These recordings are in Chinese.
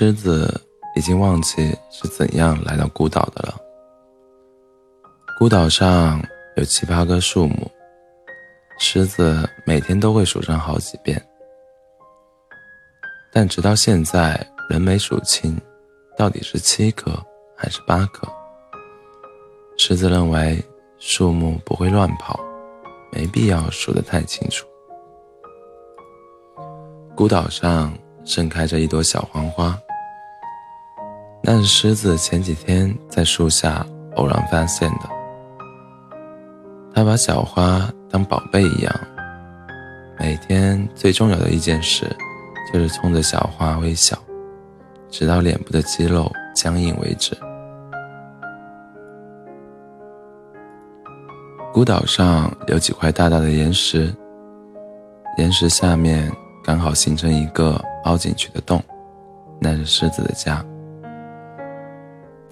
狮子已经忘记是怎样来到孤岛的了。孤岛上有七八棵树木，狮子每天都会数上好几遍，但直到现在仍没数清，到底是七棵还是八棵。狮子认为树木不会乱跑，没必要数得太清楚。孤岛上盛开着一朵小黄花，那是狮子前几天在树下偶然发现的。他把小花当宝贝一样，每天最重要的一件事就是冲着小花微笑，直到脸部的肌肉僵硬为止。孤岛上有几块大大的岩石，岩石下面刚好形成一个凹进去的洞，那是狮子的家。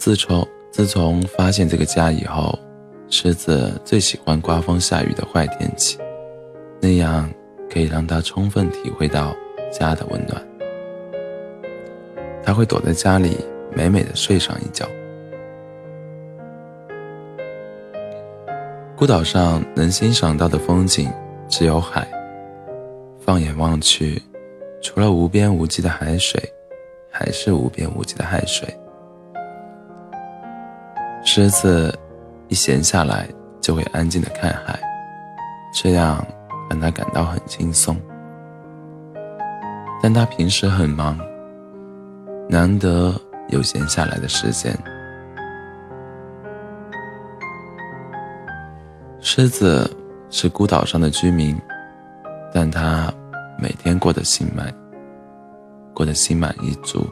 自从自从发现这个家以后。狮子最喜欢刮风下雨的坏天气，那样可以让它充分体会到家的温暖。它会躲在家里美美的睡上一觉。孤岛上能欣赏到的风景只有海，放眼望去，除了无边无际的海水，还是无边无际的海水。狮子。一闲下来，就会安静的看海，这样让他感到很轻松。但他平时很忙，难得有闲下来的时间。狮子是孤岛上的居民，但他每天过得心满，过得心满意足。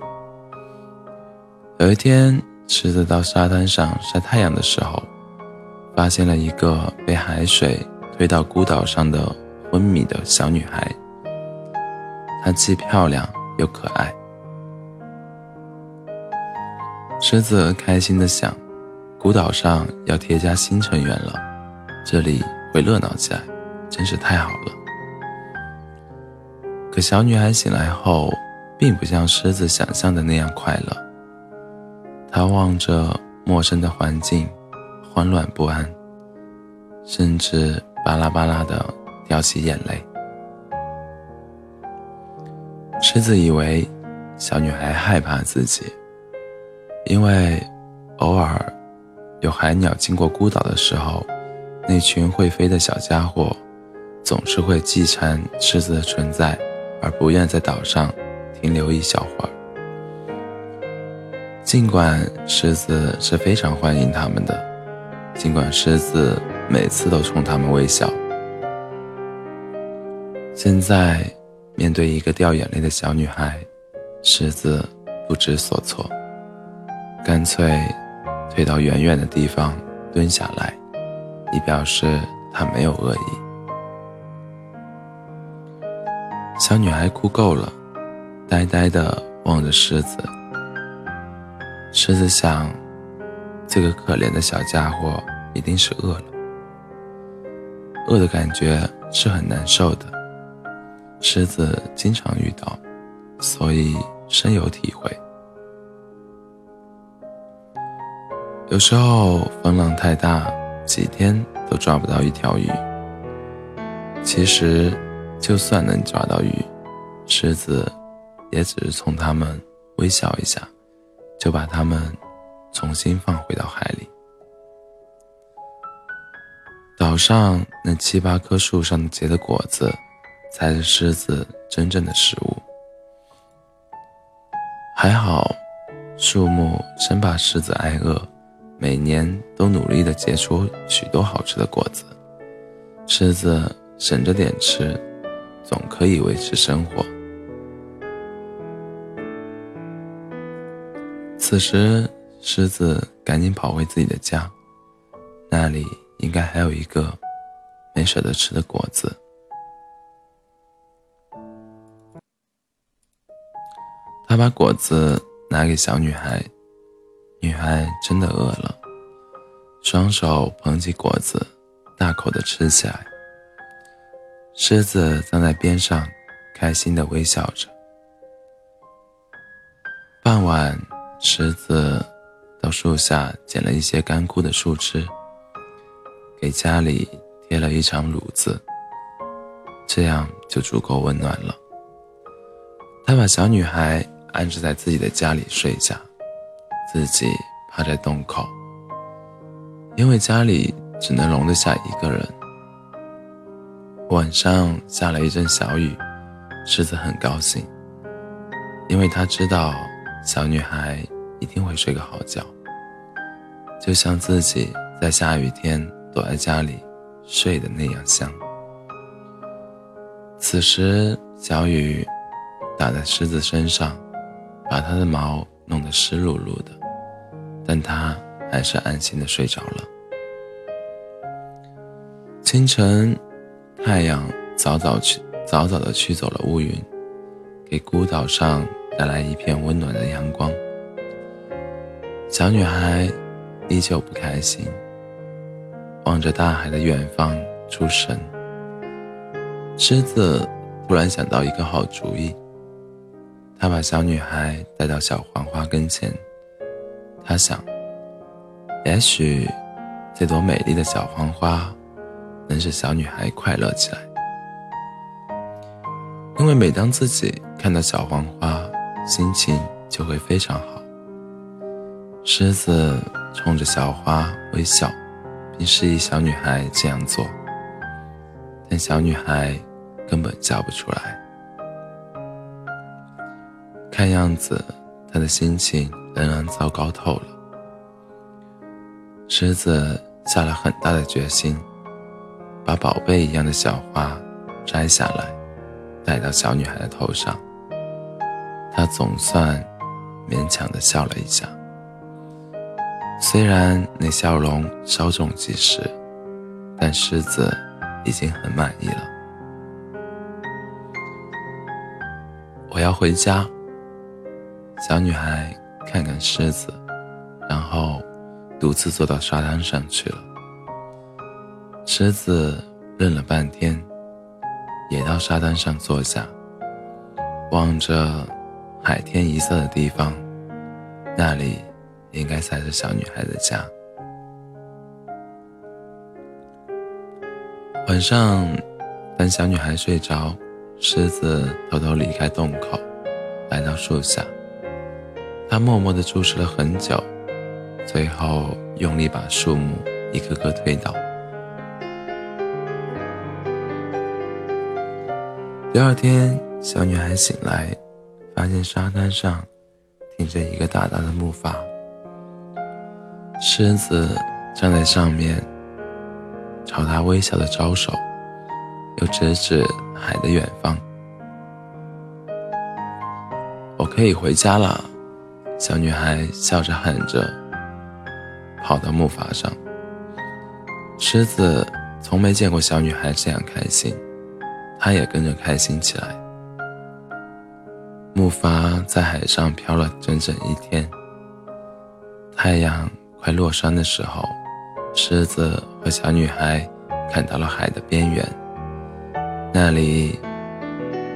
有一天，狮子到沙滩上晒太阳的时候。发现了一个被海水推到孤岛上的昏迷的小女孩，她既漂亮又可爱。狮子开心的想：孤岛上要添加新成员了，这里会热闹起来，真是太好了。可小女孩醒来后，并不像狮子想象的那样快乐。他望着陌生的环境。慌乱不安，甚至巴拉巴拉的掉起眼泪。狮子以为小女孩害怕自己，因为偶尔有海鸟经过孤岛的时候，那群会飞的小家伙总是会记馋狮子的存在，而不愿在岛上停留一小会儿。尽管狮子是非常欢迎他们的。尽管狮子每次都冲他们微笑，现在面对一个掉眼泪的小女孩，狮子不知所措，干脆退到远远的地方蹲下来，以表示他没有恶意。小女孩哭够了，呆呆地望着狮子。狮子想。这个可怜的小家伙一定是饿了，饿的感觉是很难受的。狮子经常遇到，所以深有体会。有时候风浪太大，几天都抓不到一条鱼。其实，就算能抓到鱼，狮子也只是冲它们微笑一下，就把它们。重新放回到海里。岛上那七八棵树上结的果子，才是狮子真正的食物。还好，树木生怕狮子挨饿，每年都努力的结出许多好吃的果子。狮子省着点吃，总可以维持生活。此时。狮子赶紧跑回自己的家，那里应该还有一个没舍得吃的果子。他把果子拿给小女孩，女孩真的饿了，双手捧起果子，大口的吃起来。狮子站在边上，开心的微笑着。傍晚，狮子到树下捡了一些干枯的树枝，给家里贴了一张褥子，这样就足够温暖了。他把小女孩安置在自己的家里睡下，自己趴在洞口，因为家里只能容得下一个人。晚上下了一阵小雨，狮子很高兴，因为他知道小女孩一定会睡个好觉，就像自己在下雨天躲在家里睡的那样香。此时，小雨。打在狮子身上，把它的毛弄得湿漉漉的，但它还是安心的睡着了。清晨，太阳早早去早早的驱走了乌云，给孤岛上带来一片温暖的阳光。小女孩依旧不开心，望着大海的远方出神。狮子突然想到一个好主意。他把小女孩带到小黄花跟前，他想，也许这朵美丽的小黄花能使小女孩快乐起来，因为每当自己看到小黄花，心情就会非常好。狮子冲着小花微笑，并示意小女孩这样做，但小女孩根本叫不出来。看样子，他的心情仍然糟糕透了。狮子下了很大的决心，把宝贝一样的小花摘下来，戴到小女孩的头上。他总算勉强的笑了一下，虽然那笑容稍纵即逝，但狮子已经很满意了。我要回家。小女孩看看狮子，然后独自坐到沙滩上去了。狮子愣了半天，也到沙滩上坐下，望着海天一色的地方，那里应该才是小女孩的家。晚上，等小女孩睡着，狮子偷偷离开洞口，来到树下。他默默地注视了很久，最后用力把树木一个个推倒。第二天，小女孩醒来，发现沙滩上停着一个大大的木筏，狮子站在上面，朝她微笑的招手，又指指海的远方：“我可以回家了。”小女孩笑着喊着，跑到木筏上。狮子从没见过小女孩这样开心，它也跟着开心起来。木筏在海上漂了整整一天。太阳快落山的时候，狮子和小女孩看到了海的边缘，那里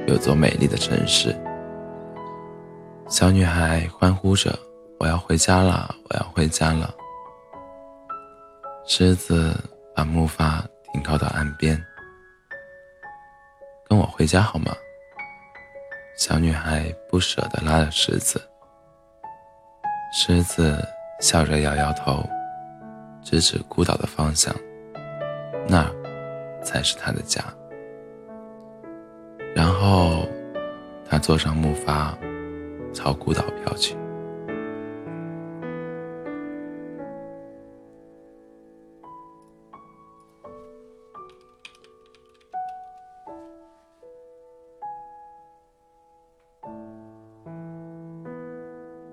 有座美丽的城市。小女孩欢呼着：“我要回家了，我要回家了。”狮子把木筏停靠到岸边，“跟我回家好吗？”小女孩不舍得拉着狮子。狮子笑着摇摇头，指指孤岛的方向，那才是他的家。然后，他坐上木筏。朝孤岛飘去。